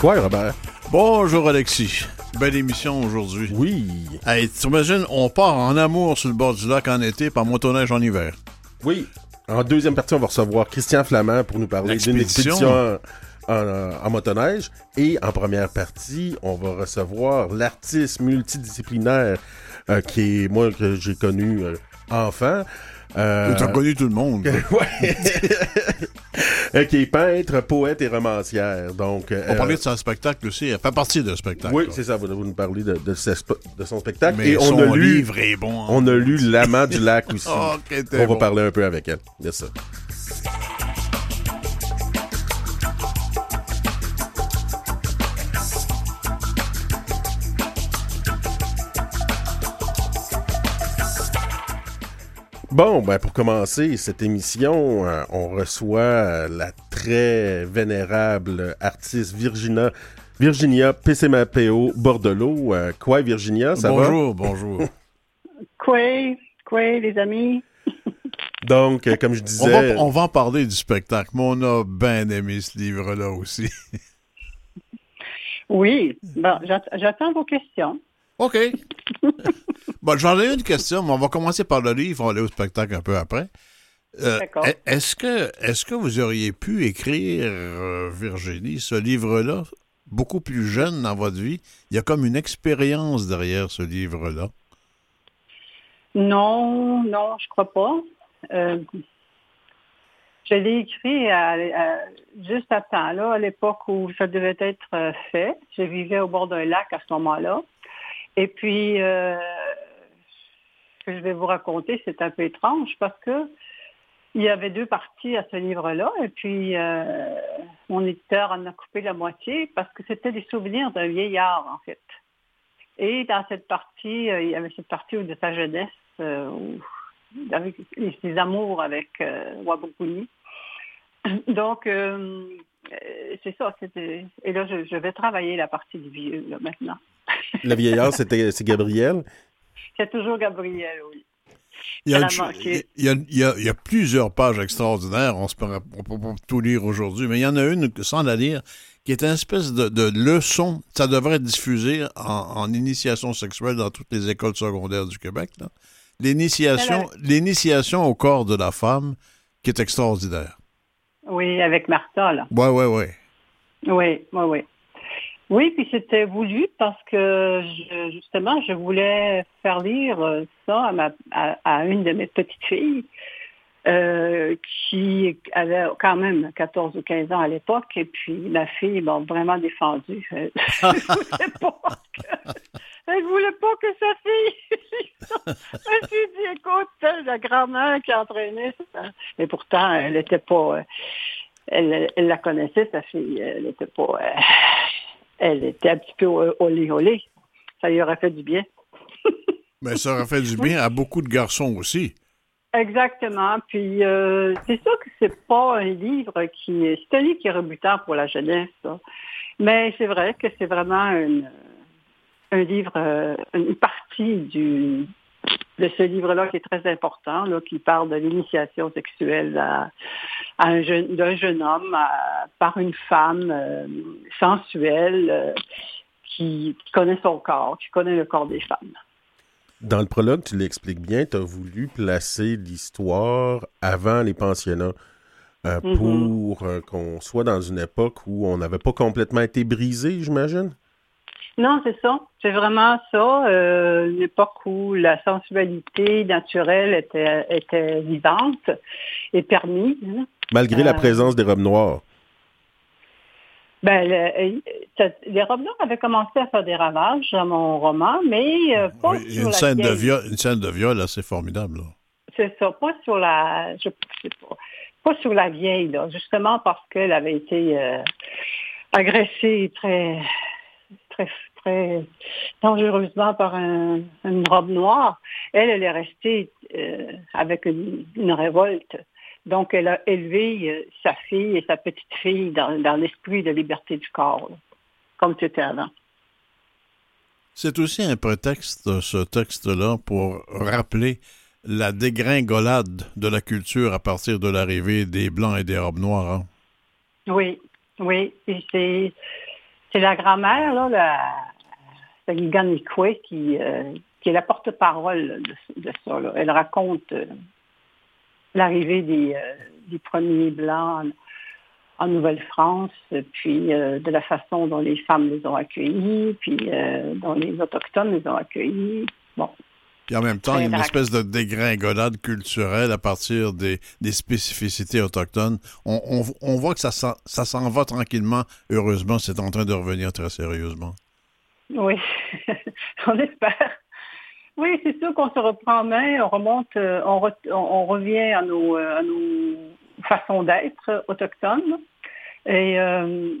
Quoi, Robert? Bonjour, Alexis. Belle émission aujourd'hui. Oui. Hey, t'imagines, on part en amour sur le bord du lac en été, par motoneige en hiver. Oui. En deuxième partie, on va recevoir Christian Flamand pour nous parler d'une expédition en, en, motoneige. Et en première partie, on va recevoir l'artiste multidisciplinaire euh, qui est, moi, que j'ai connu euh, enfant. Euh, tu as connu tout le monde. ouais. qui est peintre, poète et romancière. Donc, on parlait de son spectacle aussi. Elle fait partie de spectacle. Oui, c'est ça. Vous, vous nous parler de, de, de, son spectacle. Mais et on a lu, livre est bon. Hein. On a lu L'amant du lac aussi. oh, on va bon. parler un peu avec elle. Bien Bon, ben pour commencer cette émission, euh, on reçoit euh, la très vénérable artiste Virginia, Virginia PCMAPO Bordelot. Euh, quoi, Virginia, ça bonjour, va? Bonjour, bonjour. quoi, quoi, les amis? Donc, euh, comme je disais... On va, on va en parler du spectacle, mais on a bien aimé ce livre-là aussi. oui, bon, j'attends vos questions. OK. bon, j'en ai une question, mais on va commencer par le livre, on va aller au spectacle un peu après. Euh, est-ce que, est que vous auriez pu écrire, euh, Virginie, ce livre-là, beaucoup plus jeune dans votre vie? Il y a comme une expérience derrière ce livre-là. Non, non, je crois pas. Euh, je l'ai écrit à, à, juste à temps, là, à l'époque où ça devait être fait. Je vivais au bord d'un lac à ce moment-là. Et puis, euh, ce que je vais vous raconter, c'est un peu étrange parce que il y avait deux parties à ce livre-là. Et puis, euh, mon éditeur en a coupé la moitié parce que c'était des souvenirs d'un vieillard, en fait. Et dans cette partie, euh, il y avait cette partie de sa jeunesse, où, avec ses amours avec Wabukuni. Donc, c'est ça. Et là, je, je, vais travailler la partie du vieux, là, maintenant. Le vieillard, c'était c'est Gabriel? C'est toujours Gabriel, oui. Il y, a, il, y a, il, y a, il y, a, plusieurs pages extraordinaires. On ne peut pas tout lire aujourd'hui, mais il y en a une, sans la lire, qui est une espèce de, de leçon. Ça devrait être diffusé en, en, initiation sexuelle dans toutes les écoles secondaires du Québec. L'initiation, l'initiation au corps de la femme, qui est extraordinaire. Oui, avec Martha, là. Oui, oui, oui. Oui, oui, oui. Oui, puis c'était voulu parce que je, justement, je voulais faire lire ça à, une de mes petites filles euh, qui avait quand même 14 ou 15 ans à l'époque. Et puis ma fille m'a vraiment défendue. Elle elle voulait pas que sa fille. elle s'est dit, écoute, la grand-mère qui entraînait ça. Mais pourtant, elle n'était pas. Elle, elle, la connaissait, sa fille. Elle n'était pas. Euh, elle était un petit peu olé olé. Ça lui aurait fait du bien. Mais ça aurait fait du bien à beaucoup de garçons aussi. Exactement. Puis euh, c'est sûr que c'est pas un livre qui c'est un livre qui est rebutant pour la jeunesse. Ça. Mais c'est vrai que c'est vraiment une, un livre, euh, une partie du de ce livre-là qui est très important, là, qui parle de l'initiation sexuelle à, à un jeune, d'un jeune homme à, par une femme euh, sensuelle euh, qui, qui, connaît son corps, qui connaît le corps des femmes. Dans le prologue, tu l'expliques bien, tu as voulu placer l'histoire avant les pensionnats. Euh, mm -hmm. pour qu'on soit dans une époque où on n'avait pas complètement été brisé, j'imagine? Non, c'est ça. C'est vraiment ça. Euh, une époque où la sensualité naturelle était, était vivante et permise. Malgré euh, la présence des robes noires. Ben, le, les robes noires avaient commencé à faire des ravages dans mon roman, mais euh, pas oui, sur une la scène vieille. de viol, Une scène de viol assez formidable. C'est ça, pas sur la... Je sais pas, pas sur la vieille, là, justement parce qu'elle avait été euh, agressée très très très dangereusement par un, une robe noire. Elle, elle est restée euh, avec une, une, révolte. Donc, elle a élevé euh, sa fille et sa petite fille dans, dans l'esprit de liberté du corps, là, comme c'était avant. C'est aussi un prétexte, ce texte-là, pour rappeler la dégringolade de la culture à partir de l'arrivée des Blancs et des robes noires. Hein? Oui, oui. Et c'est C'est la grand-mère, là, la, la qui, euh, qui est la porte-parole de, ça. Elle raconte euh, l'arrivée des, euh, des, premiers Blancs en, Nouvelle-France, puis de la façon dont les femmes les ont accueillis, puis dont les Autochtones les ont accueillis. Bon, puis en même temps, il y a une espèce de dégringolade culturelle à partir des, spécificités autochtones. On, voit que ça, ça s'en va tranquillement. Heureusement, c'est en train de revenir très sérieusement. Oui, on espère. Oui, c'est sûr qu'on se reprend en main, on remonte, euh, on, revient à nos, à nos façons d'être autochtones. Et euh,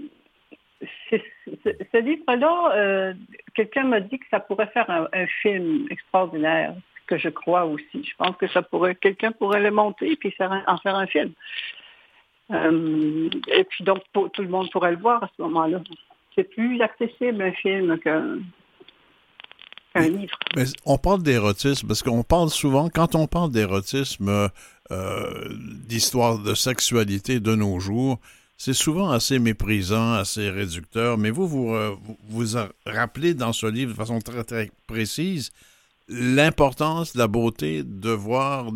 ce livre-là, euh, quelqu'un m'a dit que ça pourrait faire un, film extraordinaire, que je crois aussi. Je pense que ça pourrait, quelqu'un pourrait le monter et puis en faire un film. Euh, et puis donc tout le monde pourrait le voir à ce moment-là. C'est plus accessible un film qu'un livre. Mais on parle d'érotisme parce qu'on parle souvent, quand on parle d'érotisme, euh, d'histoire de sexualité de nos jours, c'est souvent assez méprisant, assez réducteur, mais vous, vous, euh, rappelez dans ce livre de façon très, très précise l'importance, la beauté de voir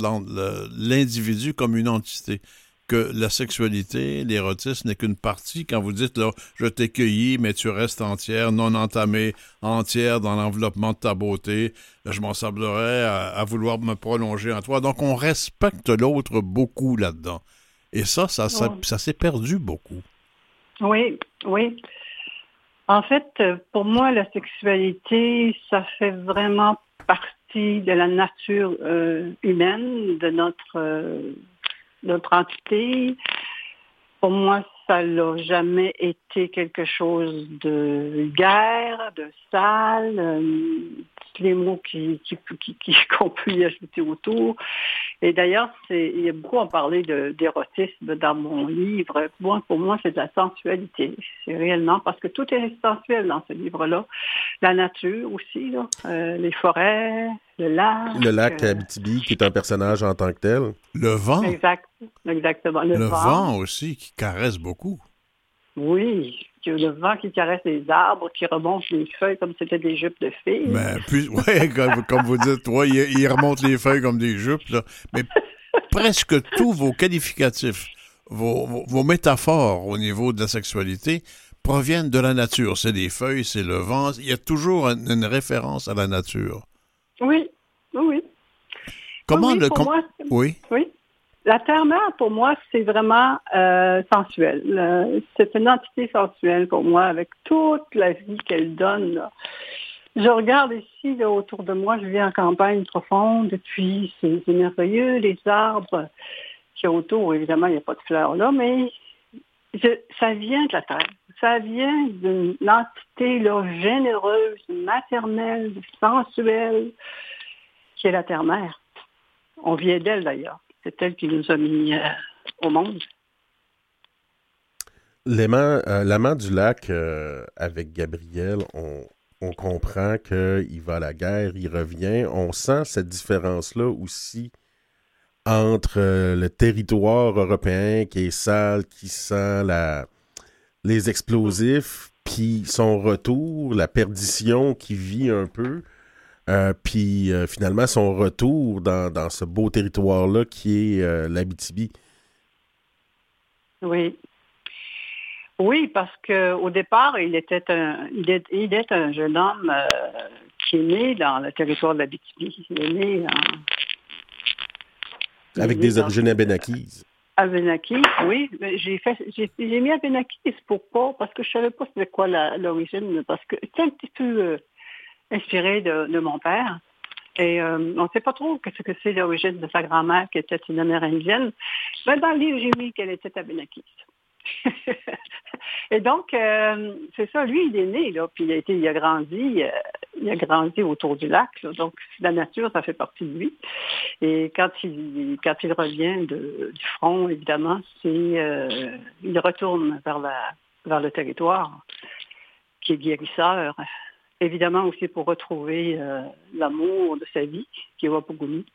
l'individu comme une entité. Que la sexualité, l'érotisme n'est qu'une partie. Quand vous dites, là, je t'ai cueilli, mais tu restes entière, non entamée, entière dans l'enveloppement de ta beauté, je m'en sablerais à vouloir me prolonger en toi. Donc, on respecte l'autre beaucoup là-dedans. Et ça, ça, ça, s'est perdu beaucoup. Oui, oui. En fait, pour moi, la sexualité, ça fait vraiment partie de la nature euh, humaine, de notre, euh, notre entité. Pour moi, ça n'a jamais été quelque chose de vulgaire, de sale, euh, les mots qu'on peut y ajouter autour. Et d'ailleurs, il y a beaucoup à parler d'érotisme dans mon livre. Moi, pour moi, c'est de la sensualité. C'est réellement parce que tout est sensuel dans ce livre-là. La nature aussi, euh, les forêts, le lac. Le lac euh, Abitibi, qui est un personnage en tant que tel. Le vent. Exact, exactement. Le, vent aussi, qui caresse beaucoup. Oui, le vent qui caresse les arbres, qui remonte les feuilles comme c'était des jupes de filles. Mais puis, ouais, comme, vous dites, ouais, il, remonte les feuilles comme des jupes. Là. Mais presque tous vos qualificatifs, vos, vos, métaphores au niveau de la sexualité proviennent de la nature. C'est des feuilles, c'est le vent. Il y a toujours une, référence à la nature. Oui, oui. Comment le. oui. Oui. La terre-mère, pour moi, c'est vraiment euh, sensuel. Euh, c'est une entité sensuelle pour moi, avec toute la vie qu'elle donne. Je regarde ici, autour de moi, je vis en campagne profonde, et puis c'est merveilleux, les arbres qui sont autour, évidemment, il n'y a pas de fleurs là, mais ça vient de la terre. Ça vient d'une entité généreuse, maternelle, sensuelle, qui est la terre-mère. On vient d'elle d'ailleurs. C'est elle qui nous a mis euh, au monde. Euh, l'amant du lac euh, avec Gabriel, on, comprend qu'il va à la guerre, il revient. On sent cette différence-là aussi entre le territoire européen qui est sale, qui sent la, les explosifs, puis son retour, la perdition qui vit un peu. Euh, puis euh, finalement, son retour dans, ce beau territoire-là qui est euh, l'Abitibi. Oui. Oui, parce qu'au départ, il était un, il est, un jeune homme qui est né dans le territoire de l'Abitibi. Il est né Avec des origines abénaquises. Abénakis, oui. J'ai fait, j'ai, mis Abénakis pour pas, parce que je savais pas c'était quoi l'origine, parce que c'est un petit peu inspiré de, mon père. Et euh, on ne sait pas trop ce que c'est l'origine de sa grand-mère, qui était une Amérindienne. Mais dans le livre, j'ai mis qu'elle était abénakiste. Et donc, euh, c'est ça, lui, il est né, là, puis il a, été, il a grandi, euh, il a grandi autour du lac, donc la nature, ça fait partie de lui. Et quand il, quand il revient du front, évidemment, c'est, il retourne vers, la, vers le territoire qui est guérisseur, évidemment aussi pour retrouver euh, l'amour de sa vie, qui est Wapogumi.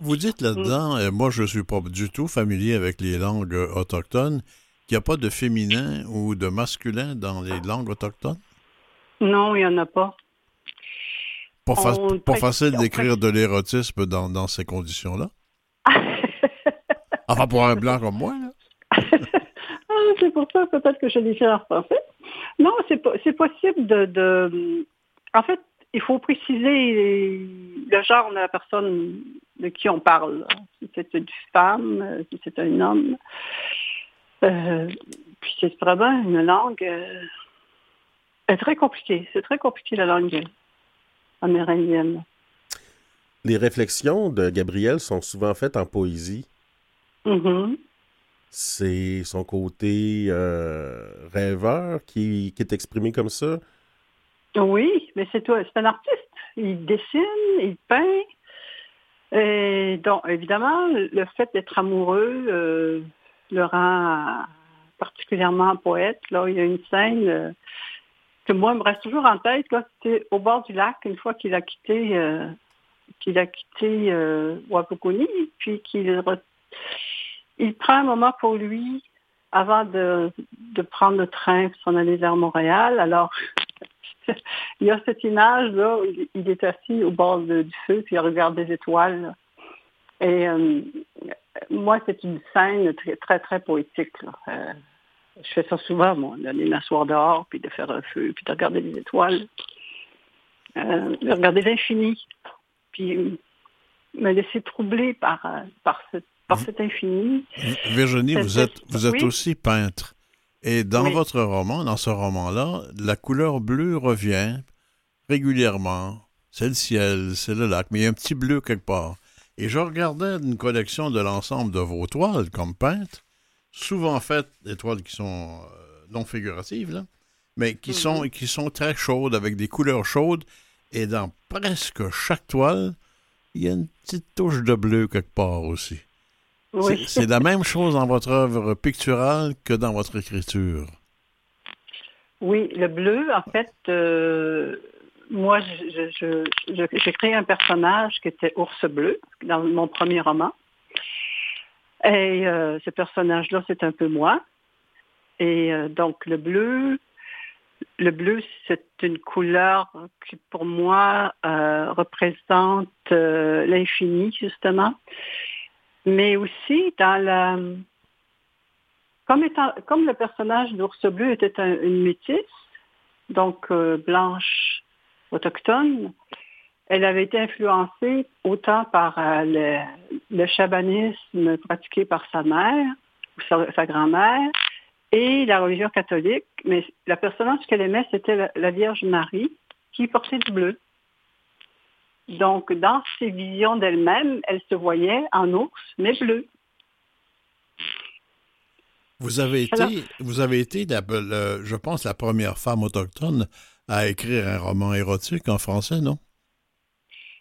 Vous dites là-dedans, mm. moi je ne suis pas du tout familier avec les langues autochtones, qu'il n'y a pas de féminin ou de masculin dans les langues autochtones? Non, il n'y en a pas. Pas, facile d'écrire de l'érotisme dans, ces conditions-là? enfin, pour un blanc comme moi, là. Ah, c'est pour ça peut-être que je l'écris en français. Non, c'est possible de, de... En fait, il faut préciser le genre de la personne de qui on parle. Si c'est une femme, si c'est un homme. Euh, puis c'est vraiment une langue euh, très compliquée. C'est très compliqué la langue amérindienne. Les réflexions de Gabriel sont souvent faites en poésie. Mm-hmm. C'est son côté euh, rêveur qui, qui, est exprimé comme ça. Oui, mais c'est c'est un artiste. Il dessine, il peint. Et donc, évidemment, le fait d'être amoureux euh, le rend particulièrement poète. Là, il y a une scène euh, que moi me reste toujours en tête. C'était au bord du lac, une fois qu'il a quitté euh, qu'il a quitté Wapukuni, puis qu'il il prend un moment pour lui avant de, de prendre le train pour s'en aller vers Montréal. Alors, il y a cette image-là, il, est assis au bord du feu, puis il regarde des étoiles. Et euh, moi, c'est une scène très, très, très poétique. Euh, je fais ça souvent, moi, d'aller m'asseoir dehors, puis de faire un feu, puis de regarder les étoiles, euh, de regarder l'infini, puis me laisser troubler par, par, par cet infini. Virginie, vous êtes, vous êtes aussi peintre. Et dans votre roman, dans ce roman-là, la couleur bleue revient régulièrement. C'est le ciel, c'est le lac, mais il y a un petit bleu quelque part. Et je regardais une collection de l'ensemble de vos toiles comme peintre, souvent faites des toiles qui sont euh, non figuratives, là, mais qui, sont, mhm. qui sont très chaudes, avec des couleurs chaudes. Et dans presque chaque toile, il y a une petite touche de bleu quelque part aussi. C'est la même chose dans votre œuvre picturale que dans votre écriture. Oui, le bleu, en fait, euh, moi, j'ai créé un personnage qui était ours bleu dans mon premier roman. Et euh, ce personnage-là, c'est un peu moi. Et euh, donc, le bleu, le bleu, c'est une couleur qui, pour moi, représente l'infini, justement mais aussi dans la... Comme, le personnage d'Ours Bleu était une métisse, donc euh, blanche autochtone, elle avait été influencée autant par euh, le, le, chabanisme pratiqué par sa mère ou sa, grand-mère et la religion catholique, mais la personnage qu'elle aimait, c'était la Vierge Marie qui portait du bleu. Donc, dans ses visions d'elle-même, elle se voyait en ours, mais bleu. Vous avez été, vous avez été je pense, la première femme autochtone à écrire un roman érotique en français, non?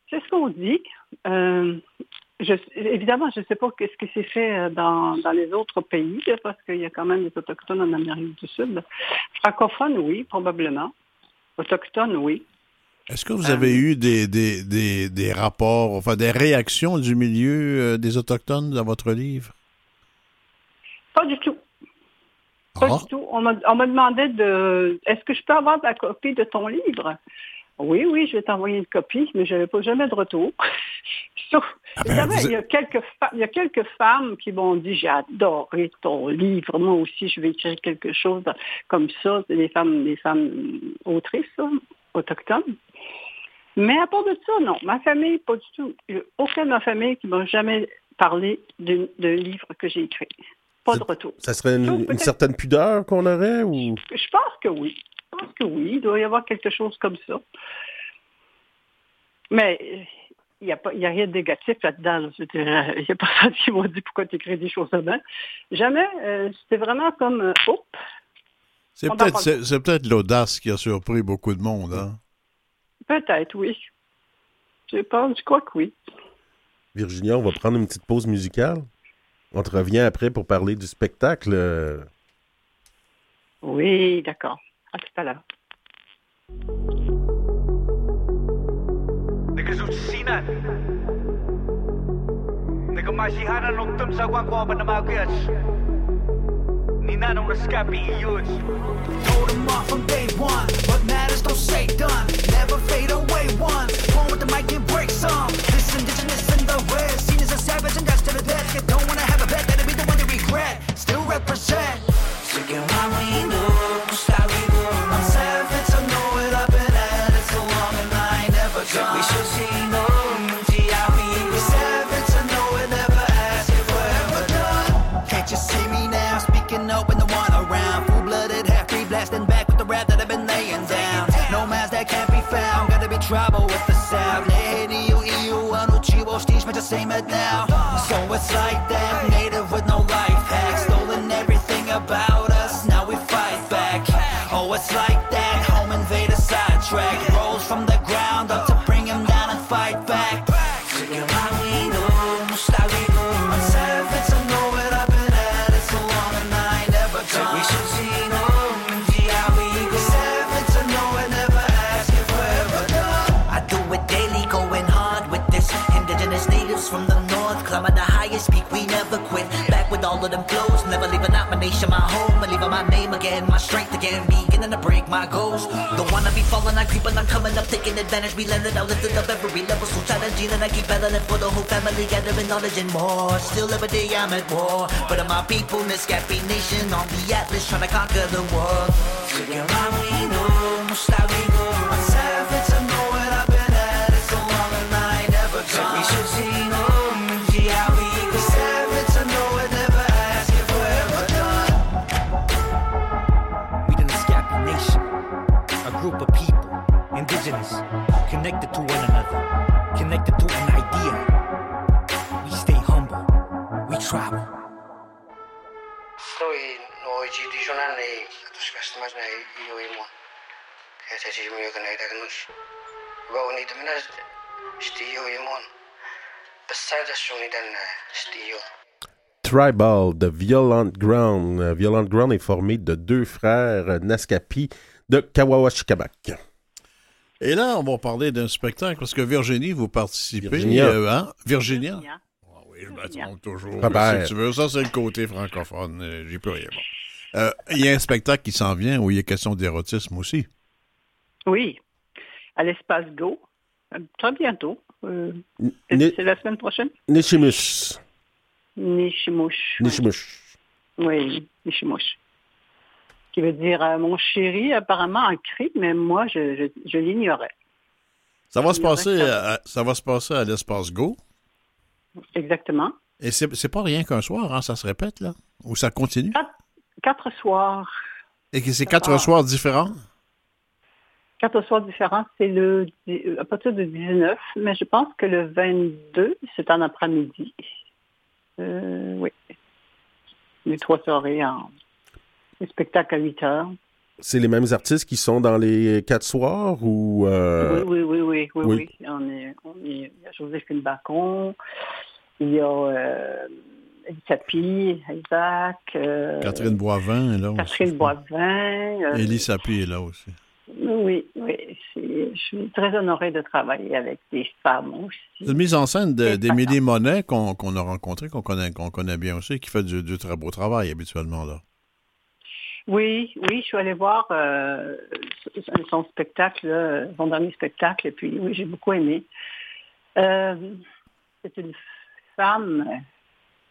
C'est ce qu'on dit. Euh, évidemment, je ne sais pas ce qui s'est fait euh, dans, les autres pays, parce qu'il y a quand même des autochtones en Amérique du Sud. Francophone, oui, probablement. Autochtone, oui. Est-ce que vous avez eu des, des, des, rapports, enfin des réactions du milieu euh, des Autochtones dans votre livre? Pas du tout. Pas ah. du tout. On me demandait de est-ce que je peux avoir la copie de ton livre? Oui, oui, je vais t'envoyer une copie, mais je n'avais pas jamais de retour. Sauf, ah ben, il, y a quelques il y a quelques femmes qui m'ont dit j'ai adoré ton livre, moi aussi je vais écrire quelque chose comme ça. C'est des femmes, des femmes autrices, autochtones. Mais à part de ça, non. Ma famille, pas du tout. Aucun de ma famille qui m'a jamais parlé d'un livre que j'ai écrit. Pas de retour. Ça serait une, certaine pudeur qu'on aurait ou? Je pense que oui. Je pense que oui. Il doit y avoir quelque chose comme ça. Mais il n'y a, a rien de négatif là-dedans. Il n'y a personne qui m'a dit pourquoi tu écris des choses là Jamais. Euh, c'était vraiment comme, euh, C'est peut-être peut l'audace qui a surpris beaucoup de monde. Hein? Peut-être, oui. Je pense, je crois que oui. Virginia, on va prendre une petite pause musicale. On te revient après pour parler du spectacle. Oui, d'accord. À tout à l'heure. Huge. Told them off from day one, what matters don't say done. Never fade away one. One with the mic and break some. This indigenous in the west, seen as a savage and to death. Don't wanna have a be the one to regret. Still represent. Trouble with the sound. Now. So it's like that, native with no life hacks, stolen everything about us, now we fight back. Oh, it's like that, home invader sidetrack, nation, my home, and leaving my name again, my strength again, beginning to break my goals. Don't wanna be falling, I creep, and I'm coming up, taking advantage, we landed out, lifted up every level, so challenging, and I keep battling for the whole family, gathering knowledge and more. Still every day I'm at war, but my people, this Scappy nation, on the atlas, trying to conquer the world. I'm savage, Tribal de Violent Ground. Violent Ground est formé de deux frères Naskapi de Kawawashikamak. Et là, on va parler d'un spectacle parce que Virginie, vous participez. Virginia. euh, hein? Virginia? Ah oui, je me toujours. Si tu veux, ça, c'est le côté francophone. Euh, J'y peux rien. Bon. Euh, Il y a un spectacle qui s'en vient où il y a question d'érotisme aussi. Oui, à l'espace Go, très bientôt. Euh, c'est la semaine prochaine? Nishimush. Nishimush. oui. Nishimush. Oui, Nishimush. Qui veut dire euh, mon chéri, apparemment en cri, mais moi, je, je, je l'ignorais. Ça va, se passer ça. à, ça va se passer à l'espace Go? Exactement. Et c'est pas rien qu'un soir, hein, ça se répète, là? Ou ça continue? Quatre soirs. Et que c'est quatre soirs différents? Quatre soirs différents, c'est le à partir du 19, mais je pense que le 22, c'est en après-midi. Euh, oui. Les trois soirées en le spectacle à 8 heures. C'est les mêmes artistes qui sont dans les quatre soirs ou. euh, Oui, oui, oui, oui, oui, oui. oui. On est, on est, il y a Joséphine Bacon, il y a euh, Sapi, Isaac, euh, Catherine Boivin est là Catherine aussi. Boivin. euh, Élie Sapi est là aussi. oui, oui. Je suis très honorée de travailler avec des femmes aussi. C'est une mise en scène d'Émilie Monet qu'on a rencontrée, qu'on connaît, qu'on connaît bien aussi, qui fait du, du très beau travail habituellement. là. Oui, oui, je suis allée voir euh, son- spectacle, son dernier spectacle, et puis oui, j'ai beaucoup aimé. Euh, c'est une femme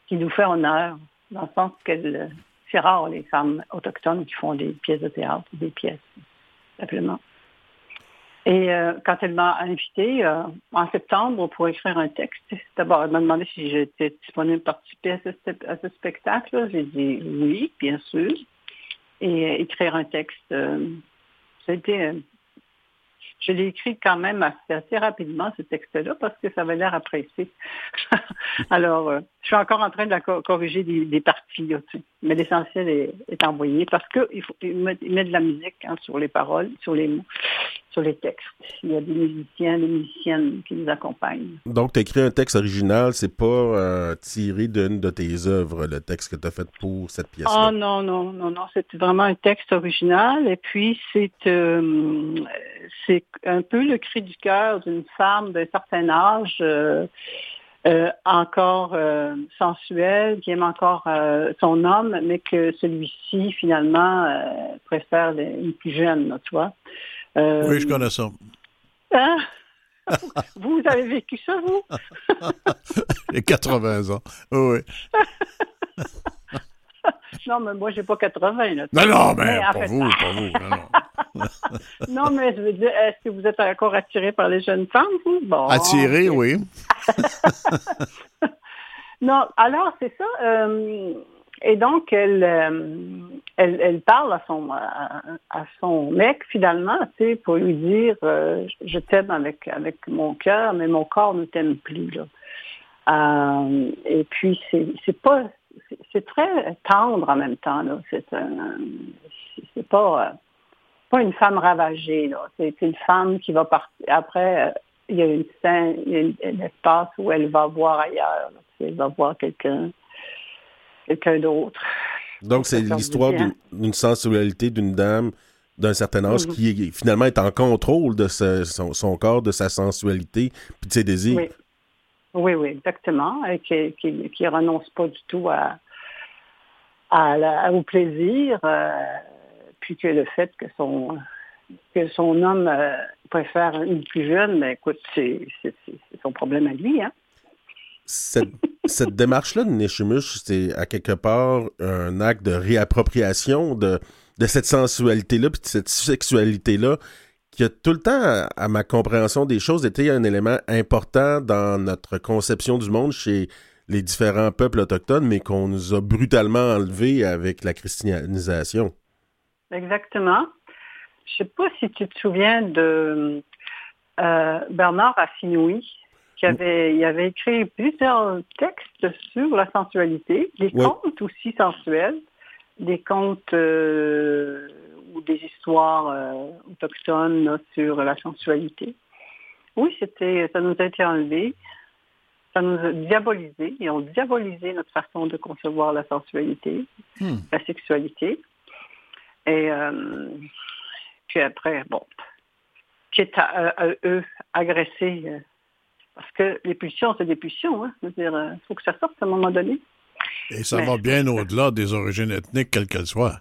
qui nous fait honneur, dans le sens qu'elle, c'est rare les femmes autochtones qui font des pièces de théâtre, des pièces, simplement. Et euh, quand elle m'a invitée euh, en septembre pour écrire un texte, d'abord elle m'a demandé si j'étais disponible participer à ce, à ce spectacle. J'ai dit oui, bien sûr et euh, écrire un texte. euh, C'était, euh, je l'ai écrit quand même assez, rapidement, ce texte-là, parce que ça avait l'air apprécié. Alors, euh, je suis encore en train de la co- corriger des, parties, là, mais l'essentiel est, envoyé, parce qu'il il met, il met de la musique hein, sur les paroles, sur les mots, sur les textes. Il y a des musiciens, des musiciennes qui nous accompagnent. Donc, tu as écrit un texte original, c'est pas euh, tiré d'une de tes œuvres, le texte que tu as fait pour cette pièce-là? Oh non, non, non, non, c'est vraiment un texte original et puis c'est euh, c'est un peu le cri du cœur d'une femme d'un certain âge euh, euh, encore euh, sensuel, qui aime encore euh, son homme, mais que celui-ci, finalement, préfère les, une plus jeune, tu vois. Oui, je connais ça. Hein? vous avez vécu ça, vous? Les 80 ans, oui. non, mais moi, j'ai pas 80. Là, non, non, mais, pas, vous, pas vous, non, mais je veux dire, est-ce que vous êtes encore attiré par les jeunes femmes, vous? Bon, attiré, oui. non, alors, c'est ça. Euh, et donc, elle, euh, elle, elle, parle à son, à, son mec, finalement, tu sais, pour lui dire euh, Je t'aime avec, avec mon cœur, mais mon corps ne t'aime plus. Là. et puis, c'est pas. C'est très tendre en même temps. C'est c'est pas pas une femme ravagée. C'est une femme qui va partir. Après, euh, il y a une scène, il y a un espace où elle va voir ailleurs. Elle va voir quelqu'un quelqu'un d'autre. Donc, c'est l'histoire d'une sensualité d'une dame d'un certain âge mm-hmm. qui finalement est en contrôle de son, corps, de sa sensualité, puis de ses désirs. Oui, oui, oui exactement. Et qui, qui, renonce pas du tout à, à, au plaisir. Euh, puis que le fait que son que son homme euh, préfère une plus jeune, mais ben, écoute, c'est son problème à lui, hein. Cette, cette démarche-là de Neshimush, c'est à quelque part un acte de réappropriation de, de cette sensualité-là, puis de cette sexualité-là, qui a tout le temps, à, ma compréhension des choses, été un élément important dans notre conception du monde chez les différents peuples autochtones, mais qu'on nous a brutalement enlevé avec la christianisation. Exactement. Je ne sais pas si tu te souviens de euh, Bernard Raffinoui, qui avait, il avait écrit plusieurs textes sur la sensualité, des contes aussi sensuels, des contes euh, ou des histoires euh, autochtones sur la sensualité. Oui, c'était, ça nous a été enlevé, ça nous a diabolisé, ils ont diabolisé notre façon de concevoir la sensualité, hmm. la sexualité. Et euh, puis après, bon, quitte à, eux agresser, euh, parce que les pulsions, c'est des pulsions. Hein, il euh, faut que ça sorte à un moment donné. Et ça va bien au-delà des origines ethniques, quelles qu'elles soient.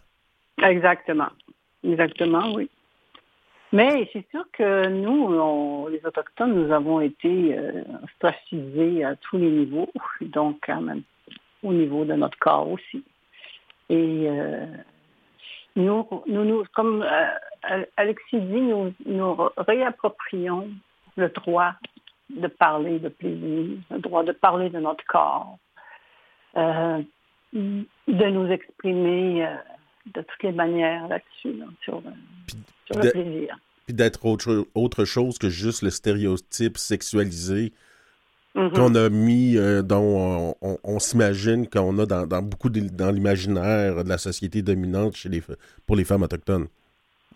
Exactement. Exactement, oui. Mais c'est sûr que nous, les Autochtones, nous avons été ostracisés à tous les niveaux, donc quand même au niveau de notre corps aussi. Et nous, nous, comme euh, Alexis dit, nous, nous réapproprions le droit de parler de plaisir, le droit de parler de notre corps, euh, de nous exprimer euh, de toutes les manières là-dessus, sur, le plaisir. Puis d'être autre, autre chose que juste le stéréotype sexualisé Mm-hmm. qu'on a mis, euh, dont on, s'imagine qu'on a dans, beaucoup dans l'imaginaire de la société dominante chez les, pour les femmes autochtones.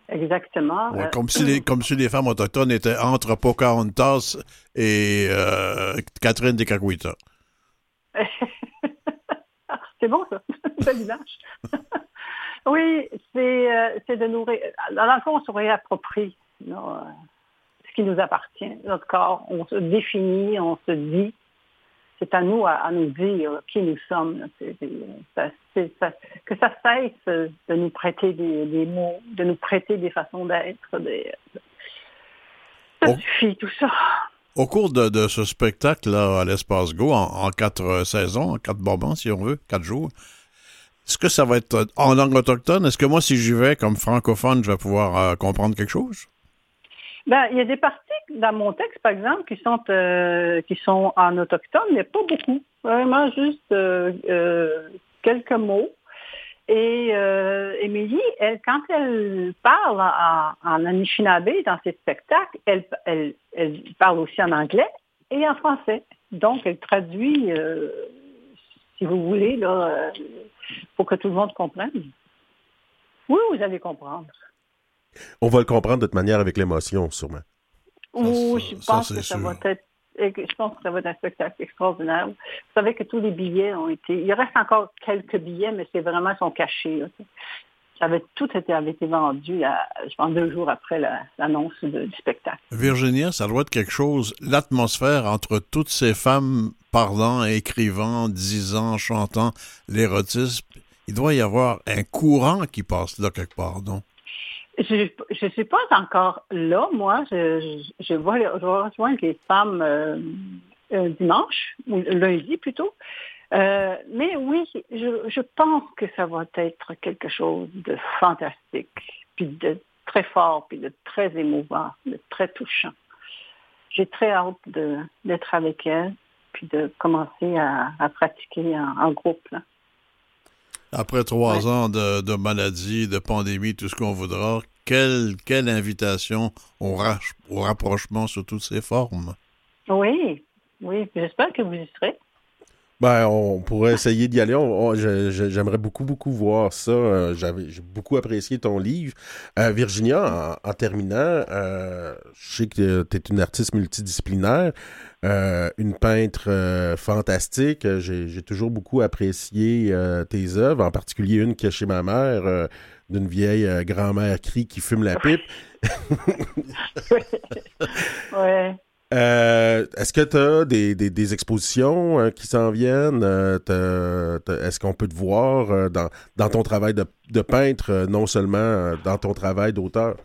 Exactement. Euh, comme, si les, comme si les femmes autochtones étaient entre Pocahontas et euh, Catherine de Cacuita. c'est bon, ça. Belle image. oui, c'est de nous... Dans le fond, on se réapproprie qui nous appartient, notre corps. On se définit, on se dit. C'est à nous à, nous dire qui nous sommes. que ça cesse de nous prêter des, mots, de nous prêter des façons d'être. Ça suffit, tout ça. Au cours de, ce spectacle-là à l'Espace Go, en, quatre saisons, en quatre bonbons, si on veut, quatre jours, est-ce que ça va être en langue autochtone? Est-ce que moi, si j'y vais comme francophone, je vais pouvoir euh, comprendre quelque chose? Ben, il y a des parties dans mon texte, par exemple, qui sont euh, qui sont en autochtone, mais pas beaucoup. Vraiment juste euh, euh, quelques mots. Et Émilie, elle, quand elle parle en, en Anishinaabe dans ses spectacles, elle, elle, elle, parle aussi en anglais et en français. Donc, elle traduit, si vous voulez, là, pour que tout le monde comprenne. Oui, vous allez comprendre. On va le comprendre de toute manière avec l'émotion, sûrement. Oui, je pense que ça va être je pense que ça va être un spectacle extraordinaire. Vous savez que tous les billets ont été. Il reste encore quelques billets, mais c'est vraiment son cachet. Ça avait tout été, avait été vendu, je pense, deux jours après l'annonce du spectacle. Virginia, ça doit être quelque chose, l'atmosphère entre toutes ces femmes parlant, écrivant, disant, chantant l'érotisme. Il doit y avoir un courant qui passe là quelque part, non? Je ne suis pas encore là, moi. Je, je, vois, je rejoindre les femmes euh, dimanche, ou lundi plutôt. Euh, mais oui, je, je, pense que ça va être quelque chose de fantastique, puis de très fort, puis de très émouvant, de très touchant. J'ai très hâte d'être avec elle, puis de commencer à, pratiquer en, groupe. Après trois ans de, de, maladie, de pandémie, tout ce qu'on voudra, quelle, quelle invitation au, au rapprochement sous toutes ses formes? Oui, oui, j'espère que vous y serez. Ben, on pourrait essayer d'y aller. J'aimerais beaucoup, beaucoup voir ça. Euh, j'ai beaucoup apprécié ton livre. Euh, Virginia, en, terminant, euh, je sais que tu es une artiste multidisciplinaire, une peintre fantastique. J'ai toujours beaucoup apprécié tes œuvres, en particulier une qui est chez ma mère, d'une vieille grand-mère crie qui fume la pipe. ouais. Euh, est-ce que tu as des, des, expositions euh, qui s'en viennent? Euh, est-ce qu'on peut te voir dans, dans, ton travail de, de peintre, non seulement dans ton travail d'auteur?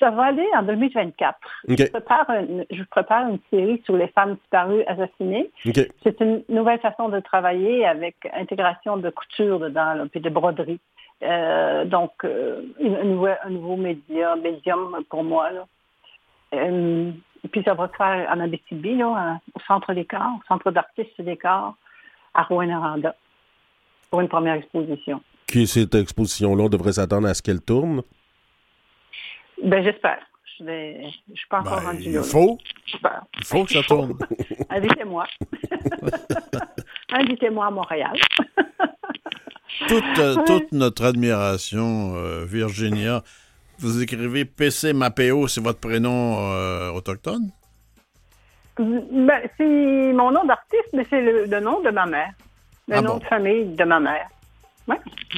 Ça va aller en 2024. Je, prépare une, je, prépare une, série sur les femmes disparues assassinées. C'est une nouvelle façon de travailler avec intégration de couture dedans, puis de broderie. donc, un, nouveau, un nouveau média, médium pour moi. Là. Et puis ça va se faire en Abitibi, au centre des corps, au centre d'artistes des corps, à Rouen-Noranda, pour une première exposition. Qui cette exposition-là? Devrait s'attendre à ce qu'elle tourne? Ben j'espère. Je ne suis pas encore ben, rendu là. Il faut. Il faut que ça tourne. Invitez-moi. Invitez-moi à Montréal. toute, euh, toute, notre admiration, euh, Virginia. Vous écrivez PC Mapeo, c'est votre prénom euh, autochtone? Ben, c'est mon nom d'artiste, mais c'est le, nom de ma mère. Le ah nom de famille de ma mère. Ouais.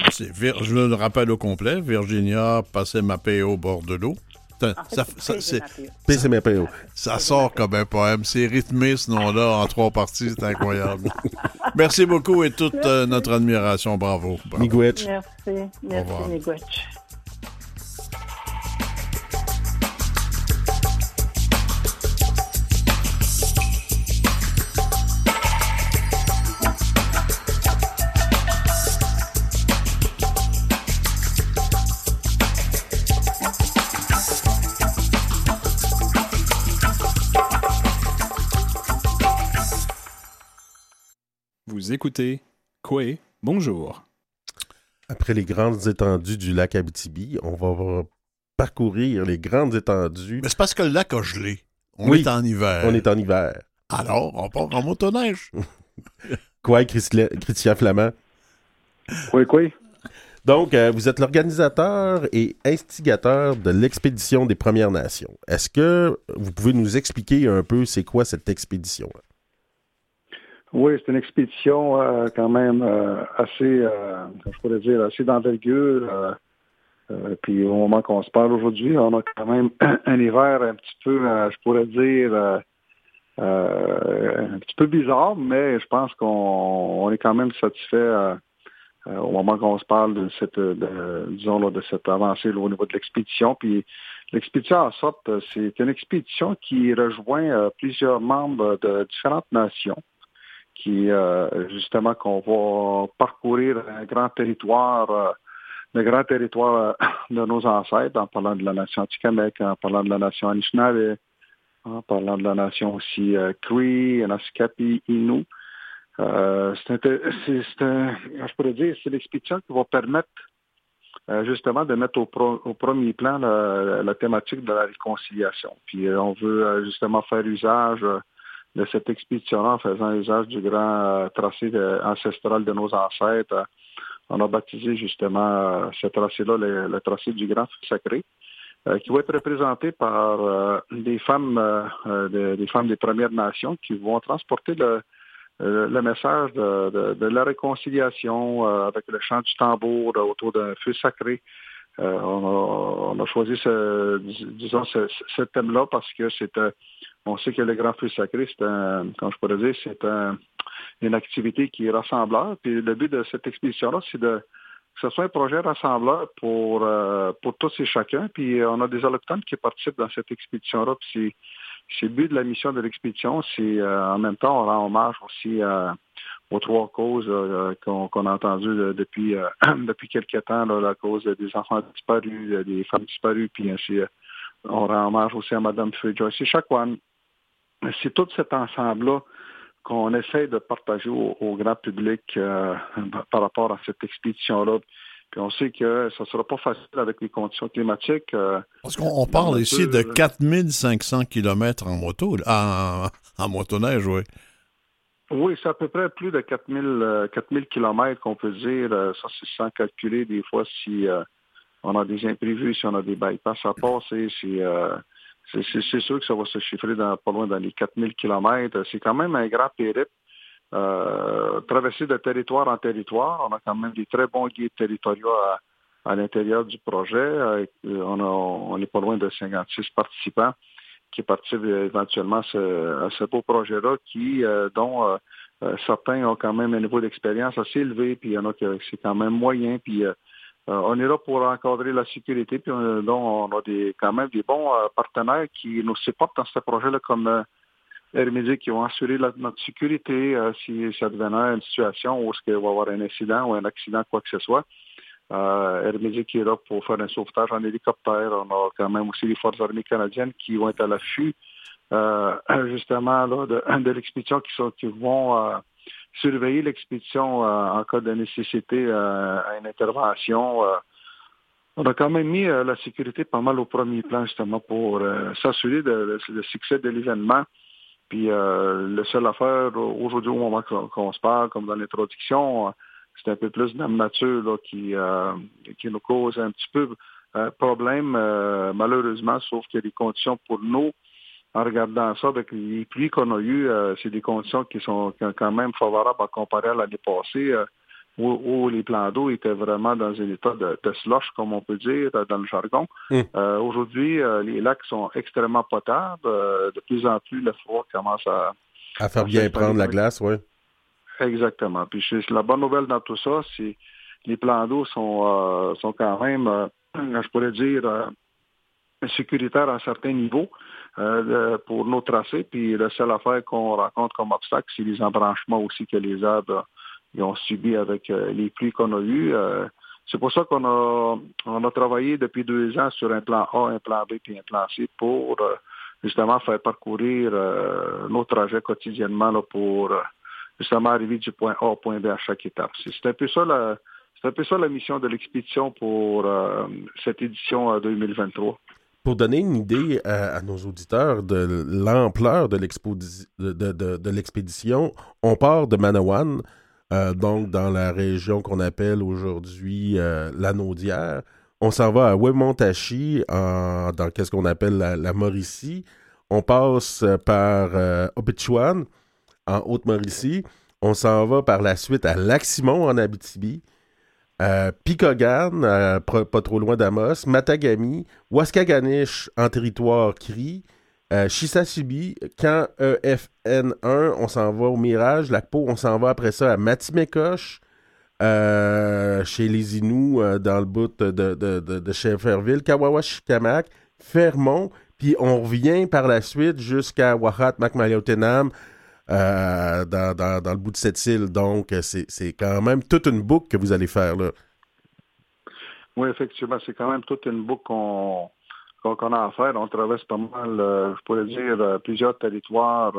je le rappelle au complet, Virginia Passé Mapeo Bordelot. Ça, ça, Mapeo. ça sort comme un poème. C'est rythmé ce nom-là en trois parties, c'est incroyable. Merci beaucoup et toute euh, notre admiration. Bravo. Bravo. Merci. Merci, Miigwech. écoutez Koué, bonjour. Après les grandes étendues du lac Abitibi, on va parcourir les grandes étendues. Mais c'est parce que le lac a gelé. On est en hiver. On est en hiver. Alors, on part en motoneige. quoi, Christian Flamand? Oui, quoi? Donc, euh, vous êtes l'organisateur et instigateur de l'expédition des Premières Nations. Est-ce que vous pouvez nous expliquer un peu c'est quoi cette expédition-là? Oui, c'est une expédition euh, quand même euh, assez, euh, je pourrais dire, assez d'envergure. puis au moment qu'on se parle aujourd'hui, on a quand même un hiver un petit peu, je pourrais dire, un petit peu bizarre, mais je pense qu'on est quand même satisfait au moment qu'on se parle de cette, disons, là, de cette avancée au niveau de l'expédition. Puis l'expédition en sorte, c'est une expédition qui rejoint plusieurs membres de différentes nations qui euh, justement qu'on va parcourir un grand territoire, euh, le grand territoire euh, de nos ancêtres, en parlant de la nation Tikamek, en parlant de la nation Anishinaabe, en parlant de la nation aussi Cree, Naskapi, Innu. c'est un, je pourrais dire, c'est l'expédition qui va permettre justement de mettre au, au premier plan la, la, thématique de la réconciliation. Puis on veut justement faire usage de cette expédition-là en faisant usage du grand euh, tracé ancestral de nos ancêtres. On a baptisé justement euh, ce tracé-là le, tracé du grand sacré, euh, qui va être représenté par des femmes des femmes des Premières Nations qui vont transporter le, message de, la réconciliation avec le chant du tambour autour d'un feu sacré. on, a, choisi ce, disons ce, thème-là parce que c'est On sait que le Grand Feu Sacré, c'est un, comme je pourrais dire, c'est une activité qui est rassembleur. Puis le but de cette expédition-là, c'est de que ce soit un projet rassembleur pour, euh, pour tous et chacun. Puis on a des allochtones qui participent dans cette expédition-là. Puis c'est le but de la mission de l'expédition. C'est euh, en même temps, on rend hommage aussi aux trois causes euh, qu'on a entendues depuis, depuis quelques temps, la cause des enfants disparus, des femmes disparues, puis ainsi on rend hommage aussi à Mme Joyce. C'est chaque one. C'est tout cet ensemble-là qu'on essaie de partager au, grand public euh, par rapport à cette expédition-là. Puis on sait que ça ne sera pas facile avec les conditions climatiques. Euh, Parce qu'on parle ici de 4500 km en moto, en, en motoneige, oui. Oui, c'est à peu près plus de 4000, 4000 km qu'on peut dire. Ça, c'est sans calculer des fois si on a des imprévus, si on a des bypass à passer, euh, c'est sûr que ça va se chiffrer dans, pas loin dans les 4000 km. C'est quand même un grand périple. Euh, traverser de territoire en territoire. On a quand même des très bons guides territoriaux à, l'intérieur du projet. Euh, on, on est pas loin de 56 participants qui participent éventuellement à ce, beau projet-là, qui, dont certains ont quand même un niveau d'expérience assez élevé, puis il y en a qui c'est quand même moyen, puis euh, on est là pour encadrer la sécurité, puis on, on a des, quand même des bons euh, partenaires qui nous supportent dans ce projet-là, comme euh, Air qui vont assurer notre sécurité si ça devenait une situation où il va y avoir un incident ou un accident, quoi que ce soit. Euh, qui est là pour faire un sauvetage en hélicoptère. On a quand même aussi les forces armées canadiennes qui vont être à l'affût, justement, de, l'expédition qui, qui vont surveiller l'expédition euh, en cas de nécessité euh, à une intervention. Euh. on a quand même mis la sécurité pas mal au premier plan, justement, pour s'assurer du succès de l'événement. Puis le seul affaire aujourd'hui au moment qu'on se parle, comme dans l'introduction, c'est un peu plus de nature qui, qui nous cause un petit peu problème, malheureusement, sauf qu'il y a des conditions pour nous en regardant ça, avec les pluies qu'on a eues, euh, c'est des conditions qui sont quand même favorables à comparer à l'année passée, euh, où, les plans d'eau étaient vraiment dans un état de, slush, comme on peut dire dans le jargon. Euh, aujourd'hui, les lacs sont extrêmement potables. de plus en plus, le froid commence à... À faire bien prendre la glace, oui. Exactement. Puis la bonne nouvelle dans tout ça, c'est les plans d'eau sont, sont quand même, je pourrais dire, sécuritaires à certains niveaux. Euh, pour nos tracés. Puis la seule affaire qu'on rencontre comme obstacle, c'est les embranchements aussi que les arbres ont subi avec euh, les pluies qu'on a eues. Euh, c'est pour ça qu'on a, on a travaillé depuis deux ans sur un plan A, un plan B et un plan C pour justement faire parcourir nos trajets quotidiennement là, pour justement arriver du point A au point B à chaque étape. C'est un peu ça la, c'est un peu ça la mission de l'expédition pour cette édition 2023 pour donner une idée à, nos auditeurs de l'ampleur de l'expédition, on part de Manawan, euh, donc dans la région qu'on appelle aujourd'hui euh, la Naudière. On s'en va à Wemontachi, dans qu'est-ce qu'on appelle la, Mauricie. On passe par euh, en Haute-Mauricie. On s'en va par la suite à Lac-Simon, en Abitibi. Euh, Picogan, euh, pas trop loin d'Amos, Matagami, Waskaganish en territoire Cri, euh, Shisasibi, quand EFN1, on s'en va au Mirage, Lacpo, on s'en va après ça à Matimekosh, chez les Inuits, dans le bout de, de, de, de Fermont, puis on revient par la suite jusqu'à Wahat Makmaliotenam, euh, dans, le bout de cette île. Donc, c'est quand même toute une boucle que vous allez faire là. Oui, effectivement, c'est quand même toute une boucle qu'on a à faire. On traverse pas mal, euh, je pourrais dire, euh, plusieurs territoires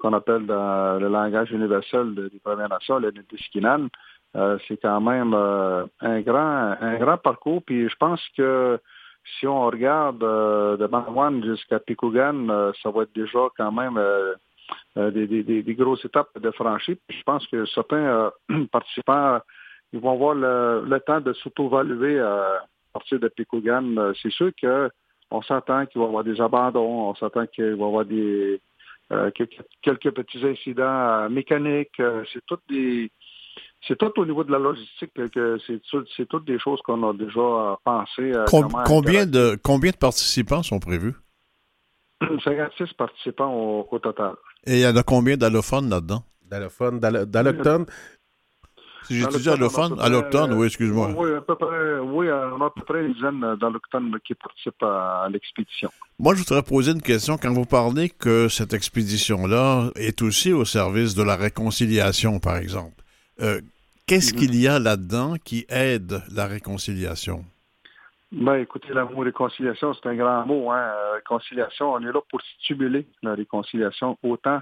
qu'on appelle dans le langage universel des Premières Nations, le Nitiskinan. c'est quand même un grand un grand parcours. Puis je pense que si on regarde de Manawan jusqu'à Pikougan, ça va être déjà quand même euh, des, grosses étapes de franchir. Je pense que certains euh, participants ils vont avoir le, temps de s'auto-évaluer euh, à partir de Pikougan. C'est sûr qu'on s'entend qu'il va y avoir des abandons, on s'entend qu'il va y avoir des quelques, petits incidents mécaniques. c'est toutes des c'est tout au niveau de la logistique que c'est toutes des choses qu'on a déjà pensé. combien de combien de participants sont prévus? 56 participants au, total. Et il y en a combien d'allophones là-dedans? D'allophones, d'allochtones? Si j'étudie allophone, alloctone, oui, excuse-moi. Oui, à peu près, oui, on a à peu près une dizaine d'allochtones qui participent à, l'expédition. Moi, je voudrais poser une question. Quand vous parlez que cette expédition-là est aussi au service de la réconciliation, par exemple, euh, qu'est-ce mhm. qu'il y a là-dedans qui aide la réconciliation? Ben, écoutez, l'amour réconciliation, c'est un grand mot. Hein. Réconciliation, on est là pour stimuler la réconciliation autant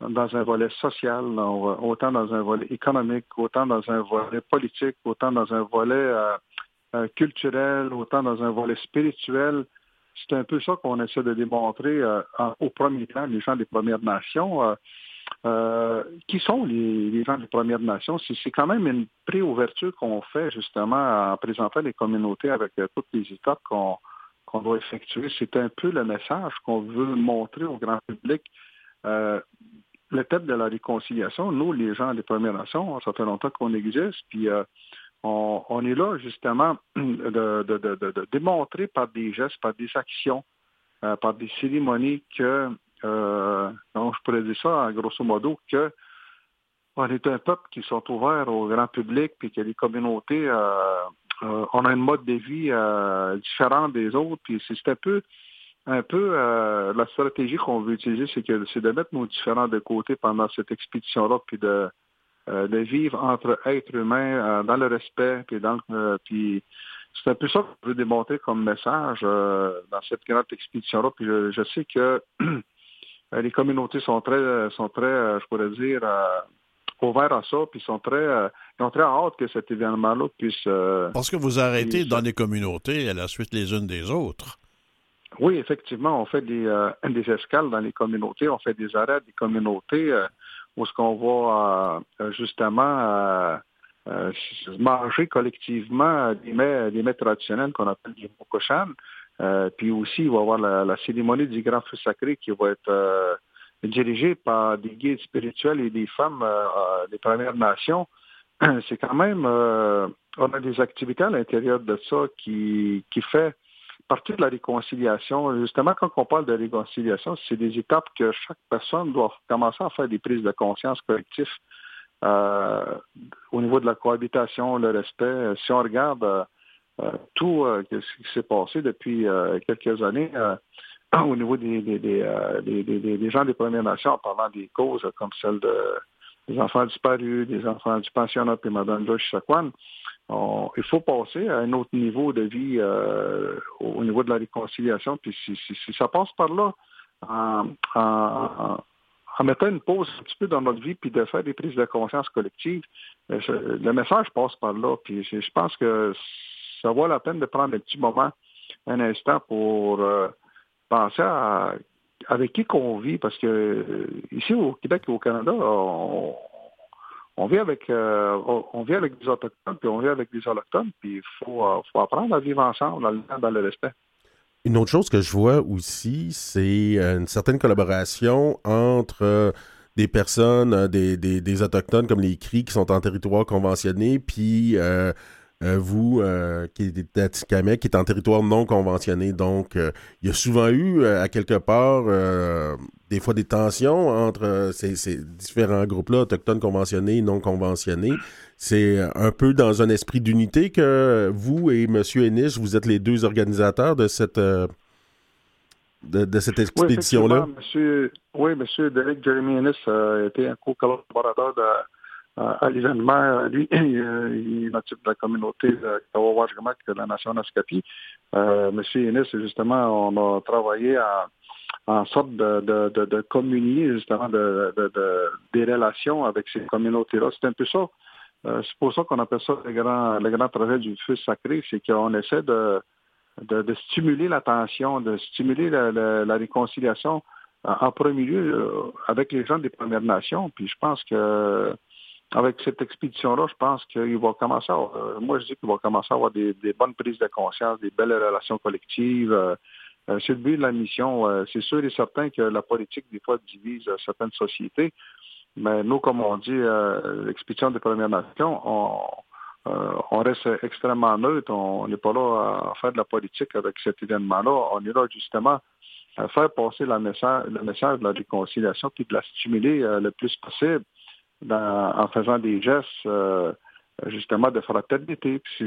dans un volet social, autant dans un volet économique, autant dans un volet politique, autant dans un volet euh, euh, culturel, autant dans un volet spirituel. C'est un peu ça qu'on essaie de démontrer euh, au premier temps, les gens des Premières Nations. Qui sont les, gens des Premières Nations? C'est quand même une préouverture qu'on fait justement en présentant les communautés avec toutes les étapes qu'on doit effectuer. C'est un peu le message qu'on veut montrer au grand public le thème de la réconciliation, nous, les gens des Premières Nations, ça fait longtemps qu'on existe, puis euh, on, est là justement de, démontrer par des gestes, par des actions, euh, par des cérémonies que, euh, je pourrais dire ça grosso modo, que on est un peuple qui sont ouverts au grand public, puis que les communautés, on a un mode de vie différent des autres, puis c'est un peu un peu euh, la stratégie qu'on veut utiliser, c'est que de mettre nos différents de côté pendant cette expédition-là, puis de, euh, de vivre entre êtres humains euh, dans le respect, puis puis c'est un peu ça qu'on veut démontrer comme message dans cette grande expédition-là. Puis je, sais que les communautés sont très, sont très, je pourrais dire, ouvertes à ça, puis sont très, ils ont très hâte que cet événement-là puisse. Parce que vous arrêtez dans les communautés à la suite les unes des autres. Oui, effectivement, on fait des, euh, des escales dans les communautés, on fait des arrêts des communautés euh, où ce qu'on va euh, justement manger collectivement des mets, des mets traditionnels qu'on appelle du mokoshan. Puis aussi, il va y avoir la, cérémonie du grand feu sacré qui va être dirigée par des guides spirituels et des femmes des Premières Nations. C'est quand même, on a des activités à l'intérieur de ça qui, qui fait partie de la réconciliation. Justement, quand on parle de réconciliation, c'est des étapes que chaque personne doit commencer à faire des prises de conscience collectives euh, au niveau de la cohabitation, le respect. Si on regarde euh, euh, tout ce qui s'est passé depuis quelques années au niveau des, gens des Premières Nations en parlant des causes comme celle des enfants disparus, des enfants du pensionnat Mme Joyce Chakwan, il faut passer à un autre niveau de vie euh, au niveau de la réconciliation. Puis si, ça passe par là, en, mettant une pause un petit peu dans notre vie, puis de faire des prises de conscience collectives, euh, le message passe par là. Puis je, pense que ça vaut la peine de prendre un petit moment, un instant pour euh, penser à avec qui qu'on vit, parce que ici au Québec et au Canada, on, vit avec euh, on vit avec des autochtones, puis on vit avec des allochtones, puis il faut, euh, faut, apprendre à vivre ensemble dans le, respect. Une autre chose que je vois aussi, c'est euh, une certaine collaboration entre des personnes, des, des, autochtones comme les CRI qui sont en territoire conventionné, puis euh, vous, euh, qui êtes à qui est en territoire non conventionné. Donc, euh, il y a souvent eu, à quelque part, des fois des tensions entre ces, différents groupes-là, autochtones conventionnés, non conventionnés. C'est un peu dans un esprit d'unité que vous et M. Ennis, vous êtes les deux organisateurs de cette, de, cette expédition-là? Oui, M. Derek Jeremy Ennis a été un co-collaborateur de à l'événement, lui, il est natif de la communauté de Kawawashgamak de la nation Naskapi. Euh, Monsieur Ennis, justement, on a travaillé en sorte de, communier justement de, des relations avec ces communautés-là. C'est un peu ça. Euh, c'est pour ça qu'on appelle ça le grand, le grand trajet du feu sacré, c'est qu'on essaie de, stimuler l'attention, de stimuler la, la, réconciliation en premier lieu euh, avec les gens des Premières Nations. Puis je pense que avec cette expédition-là, je pense qu'il va commencer à, euh, moi je dis qu'il va commencer à avoir des, bonnes prises de conscience, des belles relations collectives. Euh, euh, c'est le but de la mission. c'est sûr et certain que la politique, des fois, divise certaines sociétés. Mais nous, comme on dit, l'expédition des Premières Nations, on, reste extrêmement neutre. On n'est pas là à faire de la politique avec cet événement-là. On est là justement faire passer le message de la réconciliation, puis de la stimuler le plus possible en faisant des gestes justement de fraternité. C'est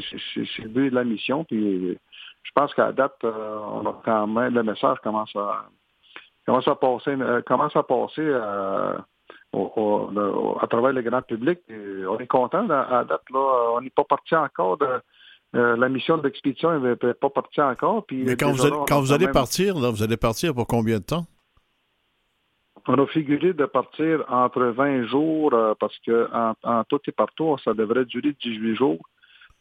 le but de la mission. Puis je pense qu'à date, on a quand même le message commence à commence à passer commence à passer à travers le grand public. on est content à, date. Là, on n'est pas parti encore de. Euh, la mission d'expédition n'est pas partie encore. Puis Mais quand vous, allez, quand vous allez partir, là, vous allez partir pour combien de temps? On a figuré de partir entre 20 jours euh, parce que en, tout et partout, ça devrait durer 18 jours.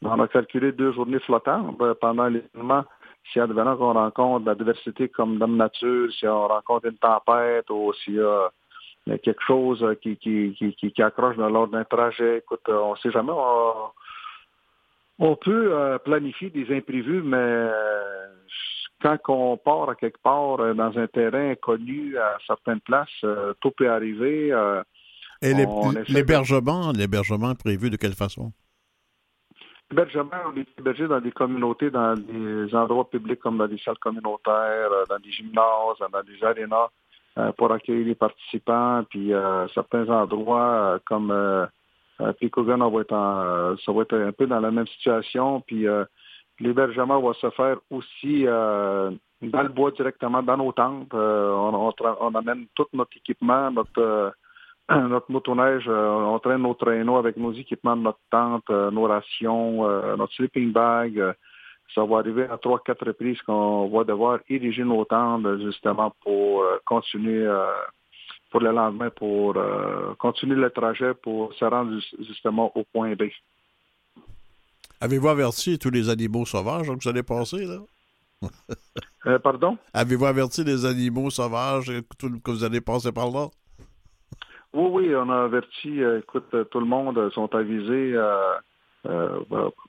On a calculé deux journées flottantes euh, pendant l'événement. Si advenant qu'on rencontre la diversité comme la nature, si on rencontre une tempête ou s'il y a a quelque chose euh, qui, qui, qui, qui accroche dans l'ordre d'un trajet. Écoute, euh, on ne sait jamais. On, peut euh, planifier des imprévus, mais quand on part à quelque part dans un terrain connu à certaines places, tout peut arriver. Et l'hébergement, l'hébergement prévu de quelle façon? L'hébergement, on est hébergé dans des communautés, dans des endroits publics comme dans des salles communautaires, dans des gymnases, dans des arénas. Euh, pour accueillir les participants. Puis euh, certains endroits euh, comme euh, Picogan, ça va être un peu dans la même situation. Puis l'hébergement va se faire aussi dans le bois directement, dans nos tentes. On, on, amène tout notre équipement, notre notre motoneige, on traîne nos traîneaux avec nos équipements notre tente, nos rations, notre sleeping bag ça va arriver à trois, quatre reprises qu'on va devoir ériger nos tentes justement pour euh, continuer euh, pour le lendemain, pour euh, continuer le trajet pour se rendre justement au point B. Avez-vous averti tous les animaux sauvages que vous allez passer, là? pardon? Avez-vous averti les animaux sauvages que vous allez passer par là? Oui, oui, on a averti. écoute, tout le monde sont avisés. Euh,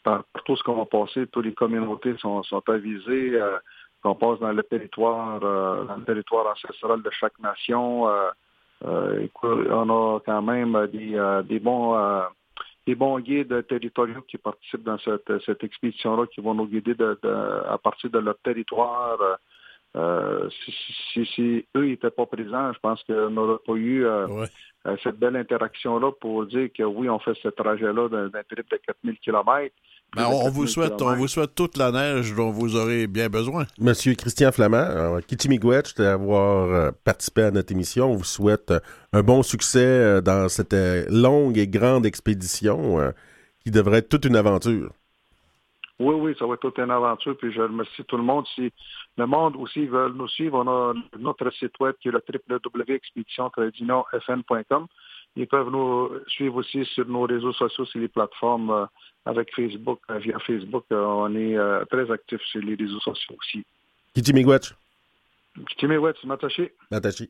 par, tout ce qu'on va passer, toutes les communautés sont, sont avisées euh, qu'on passe dans le territoire, euh, dans le territoire ancestral de chaque nation. on a quand même des, des bons des bons guides territoriaux qui participent dans cette, cette expédition-là, qui vont nous guider de, à partir de leur territoire. si, si, eux n'étaient pas présents, je pense qu'on n'aurait pas eu euh, cette belle interaction-là pour dire que oui, on fait ce trajet-là d'un trip de 4000 km. Ben, on, vous souhaite, on vous souhaite toute la neige dont vous aurez bien besoin. Monsieur Christian Flamand, euh, Kitimigwetch, d'avoir euh, participé à notre émission. On vous souhaite un bon succès dans cette longue et grande expédition qui devrait être toute une aventure. Oui, oui, ça va être toute une aventure. Puis je remercie tout le monde. Si le monde aussi veut nous suivre, on a notre site web qui est le www.expédition-fn.com. Ils peuvent nous suivre aussi sur nos réseaux sociaux, sur les plateformes euh, avec Facebook. Euh, via Facebook, euh, on est très actifs sur les réseaux sociaux aussi. Kitty Miigwech. Kitty Miigwech, Matashi. Matashi.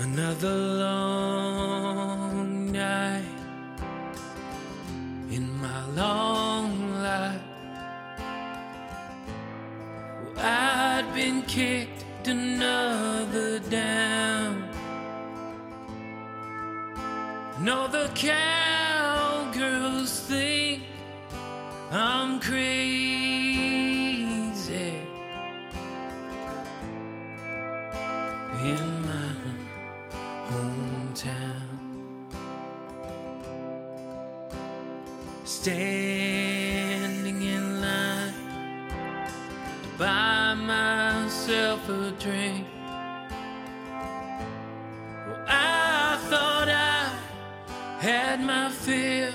Another long night in my long life. I'd been kicked another down. No, the cowgirls think I'm crazy. In standing myself a drink. Well, I thought I had my fill,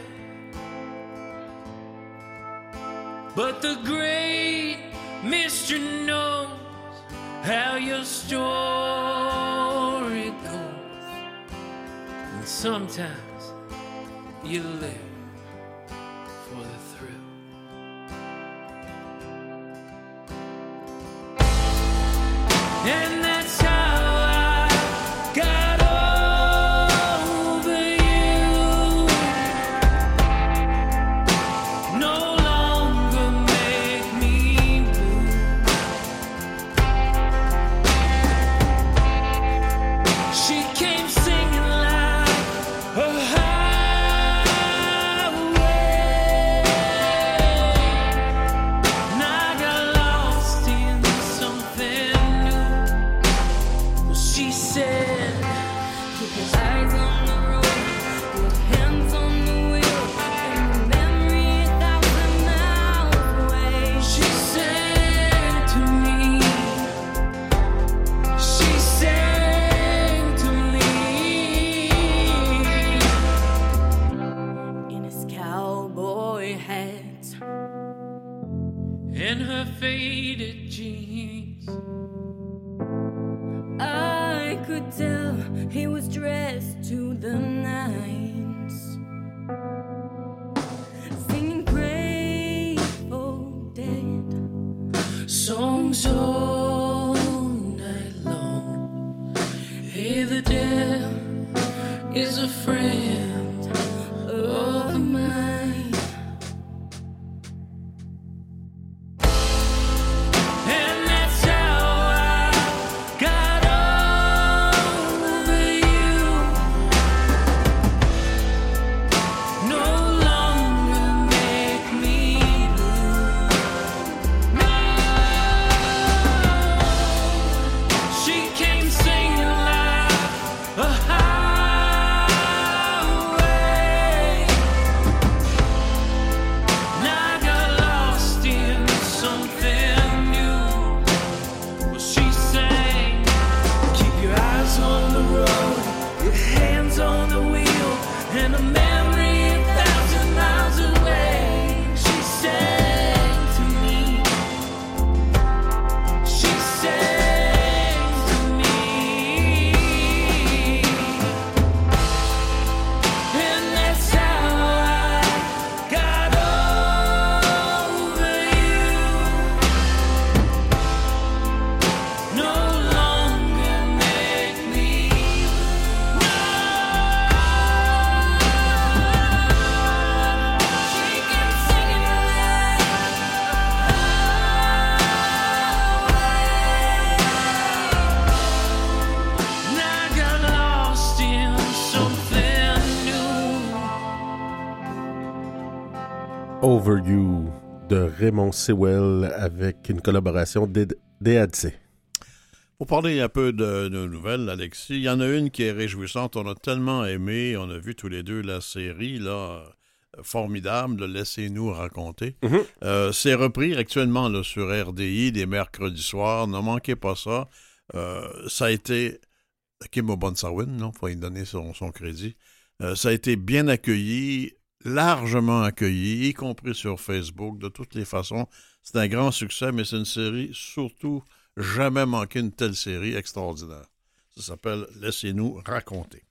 but the great mystery knows how your story goes, and sometimes you live. Tell he was dressed to the nines, Over You de Raymond Sewell avec une collaboration d'EADC. Pour parler un peu de, de nouvelles, Alexis, il y en a une qui est réjouissante. On a tellement aimé, on a vu tous les deux la série, là, formidable, le Laissez-nous raconter. Mhm. Euh, c'est repris actuellement là, sur RDI les mercredis soirs. Ne manquez pas ça. Euh, ça a été. Kim O'Bonsawin, non? faut lui donner son, son crédit. Euh, ça a été bien accueilli, largement accueilli, y compris sur Facebook, de toutes les façons. C'est un grand succès, mais c'est une série surtout jamais manqué une telle série extraordinaire. Ça s'appelle Laissez-nous raconter.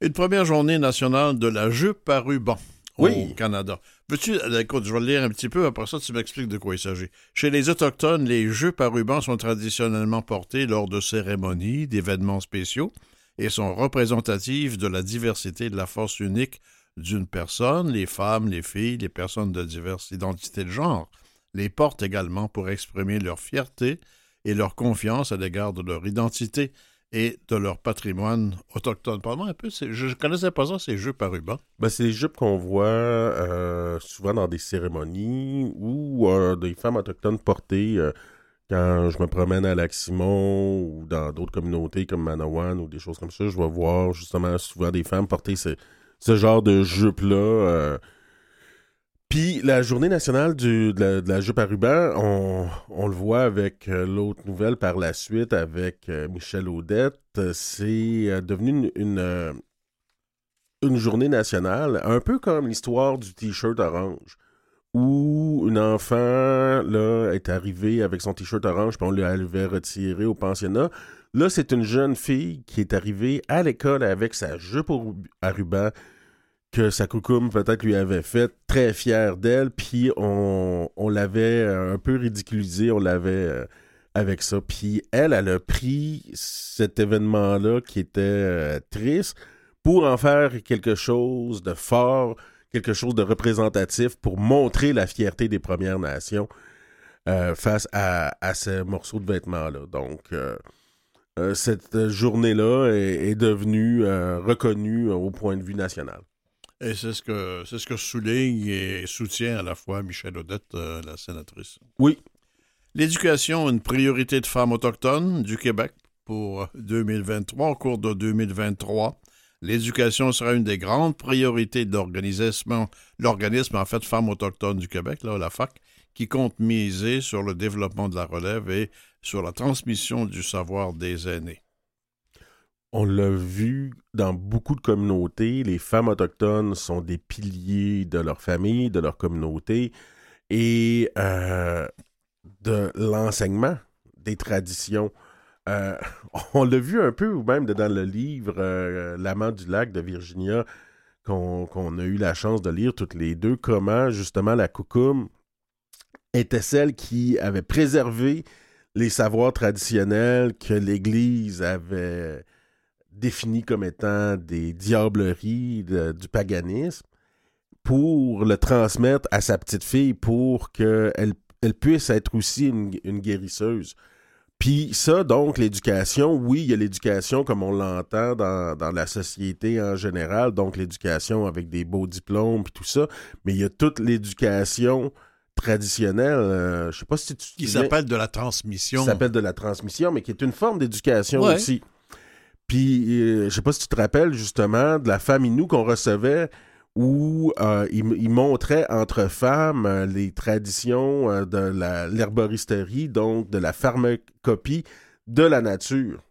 Une première journée nationale de la jupe à ruban Oui. au Canada. Veux-tu, euh, écoute, je vais le lire un petit peu, après ça, tu m'expliques de quoi il s'agit. Chez les Autochtones, les jupes à ruban sont traditionnellement portées lors de cérémonies, d'événements spéciaux et sont représentatives de la diversité de la force unique d'une personne. Les femmes, les filles, les personnes de diverses identités de genre les portent également pour exprimer leur fierté et leur confiance à l'égard de leur identité et de leur patrimoine autochtone. Parle-moi un peu, je ne connaissais pas ça, ces jupes à ruban. Ben, c'est des jupes qu'on voit euh, souvent dans des cérémonies ou euh, des femmes autochtones portées euh, quand je me promène à Lac-Simon ou dans d'autres communautés comme Manawan ou des choses comme ça. Je vais voir justement souvent des femmes porter ce, ce genre de jupe-là. euh. Puis la journée nationale du- de, la, jupe à ruban, on, le voit avec euh, l'autre nouvelle par la suite avec euh, Michel Audette. C'est devenu une journée nationale, un peu comme l'histoire du t-shirt orange, où une enfant là, est arrivée avec son t-shirt orange, puis on l'avait retiré au pensionnat. Là, c'est une jeune fille qui est arrivée à l'école avec sa jupe à ruban que sa coucoum peut-être lui avait faite, très fière d'elle, puis on, l'avait un peu ridiculisé, on l'avait euh, avec ça. Puis elle, elle a pris cet événement-là qui était euh, triste pour en faire quelque chose de fort, quelque chose de représentatif pour montrer la fierté des Premières Nations euh, face à, à ces morceaux de vêtements-là. Donc, euh, euh, cette journée-là est, est devenue euh, reconnue euh, au point de vue national. Et c'est ce que c'est ce que souligne et soutient à la fois Michel Odette, euh, la sénatrice. Oui. L'éducation, une priorité de femmes autochtones du Québec pour 2023. Au cours de 2023, l'éducation sera une des grandes priorités de l'organisation, l'organisme en fait Femmes autochtones du Québec, là, la FAC, qui compte miser sur le développement de la relève et sur la transmission du savoir des aînés. On l'a vu dans beaucoup de communautés, les femmes autochtones sont des piliers de leur famille, de leur communauté. Et euh, de l'enseignement des traditions. Euh, on l'a vu un peu, même dans le livre euh, L'amant du lac de Virginia, qu'on qu'on a eu la chance de lire toutes les deux, comment justement la coucoume était celle qui avait préservé les savoirs traditionnels que l'Église avait définis comme étant des diableries du paganisme pour le transmettre à sa petite fille pour qu'elle elle puisse être aussi une, guérisseuse. Puis ça, donc, l'éducation, oui, il y a l'éducation comme on l'entend dans, dans la société en général, donc l'éducation avec des beaux diplômes puis tout ça, mais il y a toute l'éducation traditionnelle, euh, je sais pas si tu Qui s'appelle de la transmission. qui s'appelle de la transmission, mais qui est une forme d'éducation Ouais. aussi. Puis, euh, je sais pas si tu te rappelles justement de la femme Inou qu'on recevait où euh, il, il montrait entre femmes euh, les traditions euh, de l'herboristerie, donc de la pharmacopie de la nature.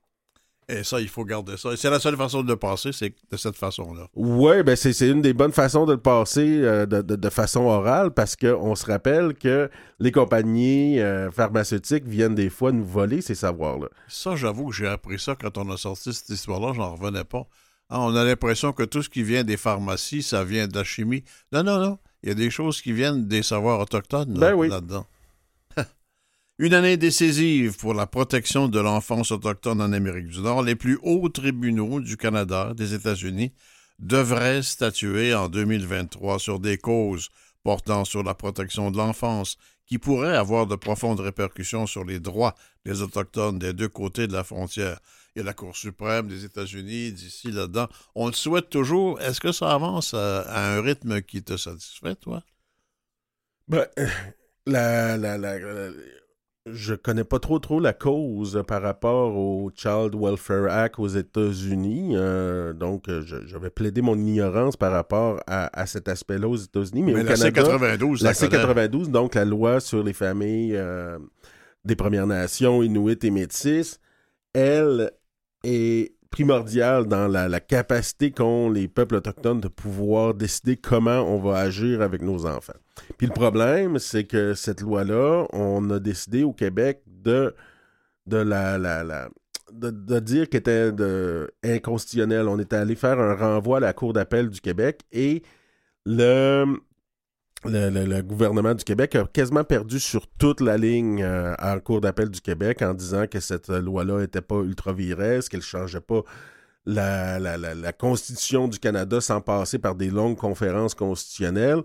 Et ça, il faut garder ça. C'est la seule façon de le passer, c'est de cette façon-là. Oui, ben c'est une des bonnes façons de le passer euh, de, de- de façon orale parce qu'on se rappelle que les compagnies euh, pharmaceutiques viennent des fois nous voler ces savoirs-là. Ça, j'avoue que j'ai appris ça quand on a sorti cette histoire-là, j'en revenais pas. Ah, on a l'impression que tout ce qui vient des pharmacies, ça vient de la chimie. Non, non, non. Il y a des choses qui viennent des savoirs autochtones là- Ben oui. là-dedans. Une année décisive pour la protection de l'enfance autochtone en Amérique du Nord. Les plus hauts tribunaux du Canada, des États-Unis, devraient statuer en 2023 sur des causes portant sur la protection de l'enfance qui pourraient avoir de profondes répercussions sur les droits des Autochtones des deux côtés de la frontière. Il y a la Cour suprême des États-Unis d'ici là-dedans. On le souhaite toujours. Est-ce que ça avance à, un rythme qui te satisfait, toi? Ben, euh, la, la, la- je connais pas trop trop la cause par rapport au Child Welfare Act aux États-Unis. euh, donc, euh, je, je vais plaider mon ignorance par rapport à, à cet aspect-là aux États-Unis. Mais, Mais au la Canada, C92, la la connaît. C92, donc la loi sur les familles euh, des Premières Nations, Inuits et Métis, elle est primordiale dans la, capacité qu'ont les peuples autochtones de pouvoir décider comment on va agir avec nos enfants. Puis le problème, c'est que cette loi-là, on a décidé au Québec de, dire qu'elle était inconstitutionnelle. On était allé faire un renvoi à la Cour d'appel du Québec et le, le, le- le gouvernement du Québec a quasiment perdu sur toute la ligne euh, en Cour d'appel du Québec en disant que cette loi-là n'était pas ultra-viresse, qu'elle ne changeait pas la, la- la- la Constitution du Canada sans passer par des longues conférences constitutionnelles,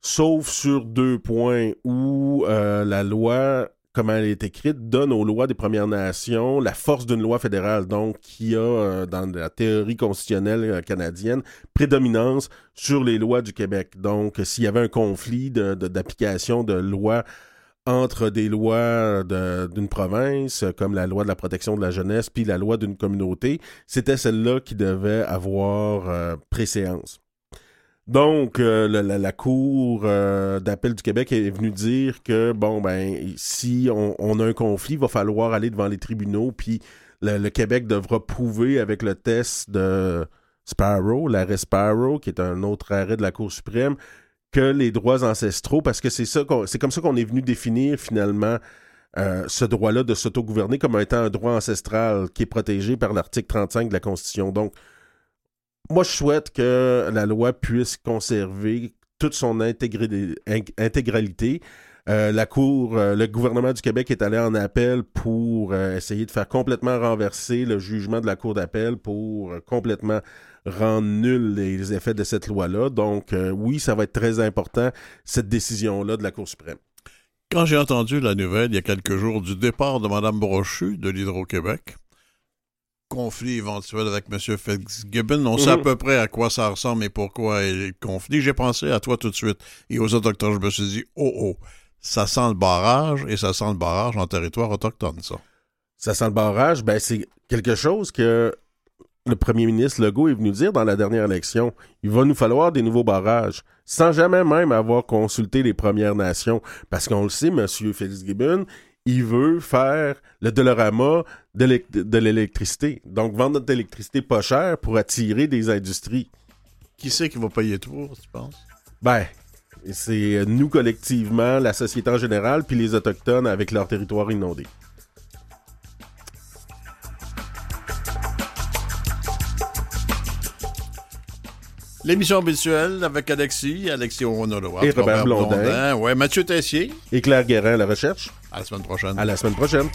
sauf sur deux points où euh, la loi, comment elle est écrite, donne aux lois des Premières Nations la force d'une loi fédérale, donc qui a, euh, dans la théorie constitutionnelle euh, canadienne, prédominance sur les lois du Québec. Donc, s'il y avait un conflit de- de- d'application de, lois entre des lois de- d'une province, comme la loi de la protection de la jeunesse, puis la loi d'une communauté, c'était celle-là qui devait avoir euh, préséance. Donc, euh, la, la- Cour euh, d'appel du Québec est venue dire que, bon, ben, si on, a un conflit, il va falloir aller devant les tribunaux, puis le, Québec devra prouver avec le test de Sparrow, l'arrêt Sparrow, qui est un autre arrêt de la Cour suprême, que les droits ancestraux, parce que c'est ça c'est comme ça qu'on est venu définir finalement euh, ce droit-là de s'autogouverner comme étant un droit ancestral qui est protégé par l'article 35 de la Constitution. Donc, moi, je souhaite que la loi puisse conserver toute son intégralité. Euh, la Cour, euh, le gouvernement du Québec est allé en appel pour euh, essayer de faire complètement renverser le jugement de la Cour d'appel pour complètement rendre nuls les effets de cette loi-là. Donc, oui, ça va être très important, cette décision-là de la Cour suprême. Quand j'ai entendu la nouvelle il y a quelques jours du départ de Mme Brochu de l'Hydro-Québec, conflit éventuel avec M. Fitzgibbon, on sait à Mhm. peu près à quoi ça ressemble et pourquoi il y a le conflit. J'ai pensé à toi tout de suite et aux Autochtones. Je me suis dit, oh oh, ça sent le barrage et ça sent le barrage en territoire autochtone, ça. Ça sent le barrage, ben c'est quelque chose que le premier ministre Legault est venu dire dans la dernière élection. Il va nous falloir des nouveaux barrages, sans jamais même avoir consulté les Premières Nations. Parce qu'on le sait, M. Fitzgibbon, il veut faire le Dolorama de l'é- de l'électricité. Donc, vendre notre électricité pas cher pour attirer des industries. Qui c'est qui va payer tout, tu penses? Ben, c'est euh, nous collectivement, la société en général, puis les Autochtones avec leur territoire inondé. L'émission habituelle avec Alexis, Alexis Honoré Et Robert Blondin. Ouais, Mathieu Tessier. Et Claire Guérin à la recherche. À la semaine prochaine. À la semaine prochaine.